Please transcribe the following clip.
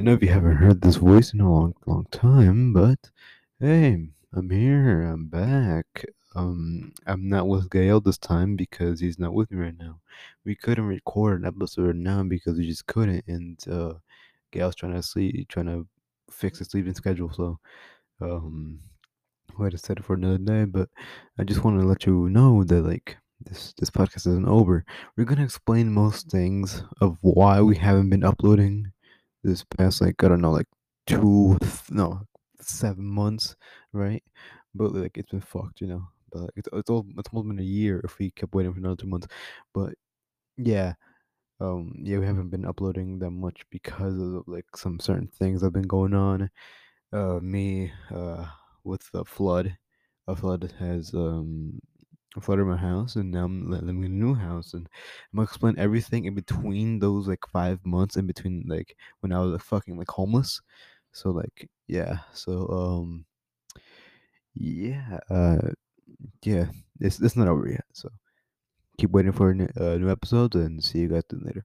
I know if you haven't heard this voice in a long, long time, but hey, I'm here. I'm back. Um, I'm not with Gail this time because he's not with me right now. We couldn't record an episode now because we just couldn't, and uh, Gail's trying to sleep, trying to fix his sleeping schedule. So, um, we had to set it for another day. But I just want to let you know that like this this podcast isn't over. We're gonna explain most things of why we haven't been uploading this past like I don't know like two no seven months, right? But like it's been fucked, you know. But like, it's it's all it's almost been a year if we kept waiting for another two months. But yeah, um, yeah, we haven't been uploading that much because of like some certain things that have been going on. Uh, me, uh, with the flood, a flood has um flooded my house, and now I'm living in a new house, and I'm gonna explain everything in between those like five months in between like when I was like, fucking like homeless. So like yeah, so um yeah, uh yeah, it's it's not over yet. So keep waiting for new, uh, new episode, and see you guys later.